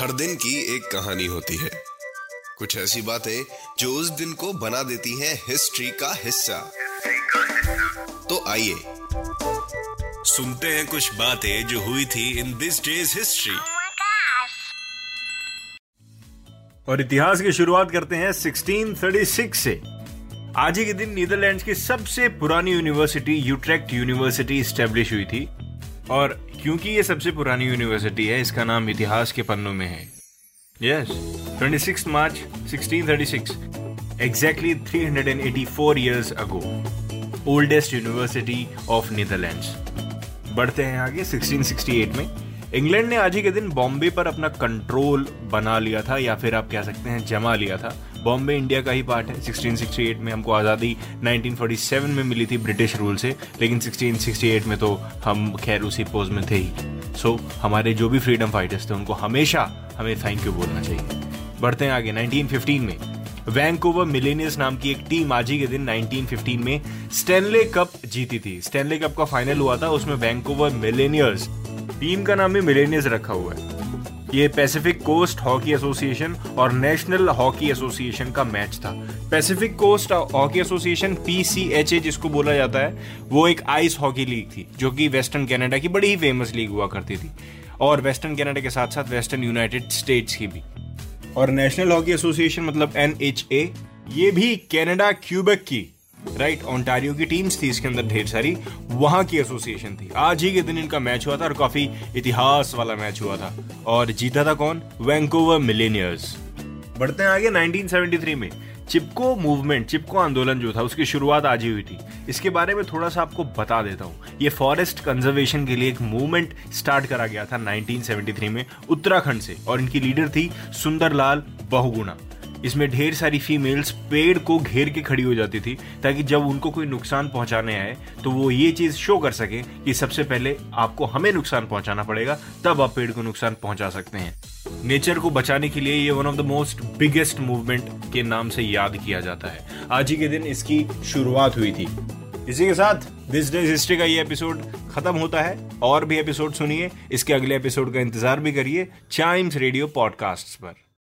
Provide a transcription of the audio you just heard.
हर दिन की एक कहानी होती है। कुछ ऐसी बातें जो उस दिन को बना देती हैं हिस्ट्री का हिस्सा। तो आइए सुनते हैं कुछ बातें जो हुई थी इन दिस डेज़ हिस्ट्री. और इतिहास की शुरुआत करते हैं 1636 से। आज ही के दिन नीदरलैंड्स की सबसे पुरानी यूनिवर्सिटी यूट्रेक्ट यूनिवर्सिटी स्टैब्लिश हुई थी। और क्योंकि ये सबसे पुरानी यूनिवर्सिटी है, इसका नाम इतिहास के पन्नों में है। Yes 26 March 1636 exactly 384 years ago oldest university of Netherlands बढ़ते हैं आगे 1668 में। इंग्लैंड ने आज ही के दिन बॉम्बे पर अपना कंट्रोल बना लिया था, या फिर आप कह सकते हैं जमा लिया था। बॉम्बे इंडिया का ही पार्ट है। 1668 में हमको आज़ादी 1947 में मिली थी ब्रिटिश रूल से लेकिन 1668 में तो हम खैर उसी पोज में थे ही। सो so, हमारे जो भी फ्रीडम फाइटर्स थे उनको हमेशा हमें थैंक यू बोलना चाहिए। बढ़ते हैं आगे 1915 में। वैंकूवर मिलेनियर्स नाम की एक टीम आज ही के दिन 1915 में स्टेनले कप जीती थी। स्टेनले कप का फाइनल हुआ था उसमें वैंकूवर मिलेनियर्स टीम का नाम भी मिलेनियर्स रखा हुआ है। ये पैसिफिक कोस्ट हॉकी एसोसिएशन और नेशनल हॉकी एसोसिएशन का मैच था। Pacific Coast Hockey Association PCHA जिसको बोला जाता है, वो एक आइस हॉकी लीग थी, जो कि वेस्टर्न कनाडा की बड़ी ही फ़ेमस लीग हुआ करती थी। और वेस्टर्न कनाडा के साथ साथ वेस्टर्न यूनाइटेड स्टेट्स की भी। और नेशनल हॉकी एसोसिएशन मतलब एन ये भी कनाडा क्यूबेक की राइट, ओंटारियो की टीम्स थी इसके अंदर ढेर सारी। वहाँ की एसोसिएशन थी। आज ही के दिन इनका मैच हुआ था और काफ़ी इतिहास वाला मैच हुआ था। और जीता था कौन? वैंकूवर मिलेनियर्स बढ़ते हैं आगे 1973 में। चिपको मूवमेंट चिपको आंदोलन जो था, उसकी शुरुआत आज ही हुई थी। इसके बारे में थोड़ा सा आपको बता देता हूँ। ये फॉरेस्ट कंजर्वेशन के लिए एक मूवमेंट स्टार्ट करा गया था 1973 में उत्तराखंड से। और इनकी लीडर थी सुंदरलाल बहुगुणा। इसमें ढेर सारी फीमेल्स पेड़ को घेर के खड़ी हो जाती थी, ताकि जब उनको कोई नुकसान पहुँचाने आए तो वो ये चीज़ शो कर सके कि सबसे पहले आपको हमें नुकसान पहुंचाना पड़ेगा, तब आप पेड़ को नुकसान पहुँचा सकते हैं। नेचर को बचाने के लिए ये one of the most biggest movement के नाम से याद किया जाता है। आज ही के दिन इसकी शुरुआत हुई थी। इसी के साथ दिस डेज़ हिस्ट्री का ये एपिसोड खत्म होता है, और भी एपिसोड सुनिए, इसके अगले एपिसोड का इंतज़ार भी करिए चाइम्स रेडियो पॉडकास्ट पर।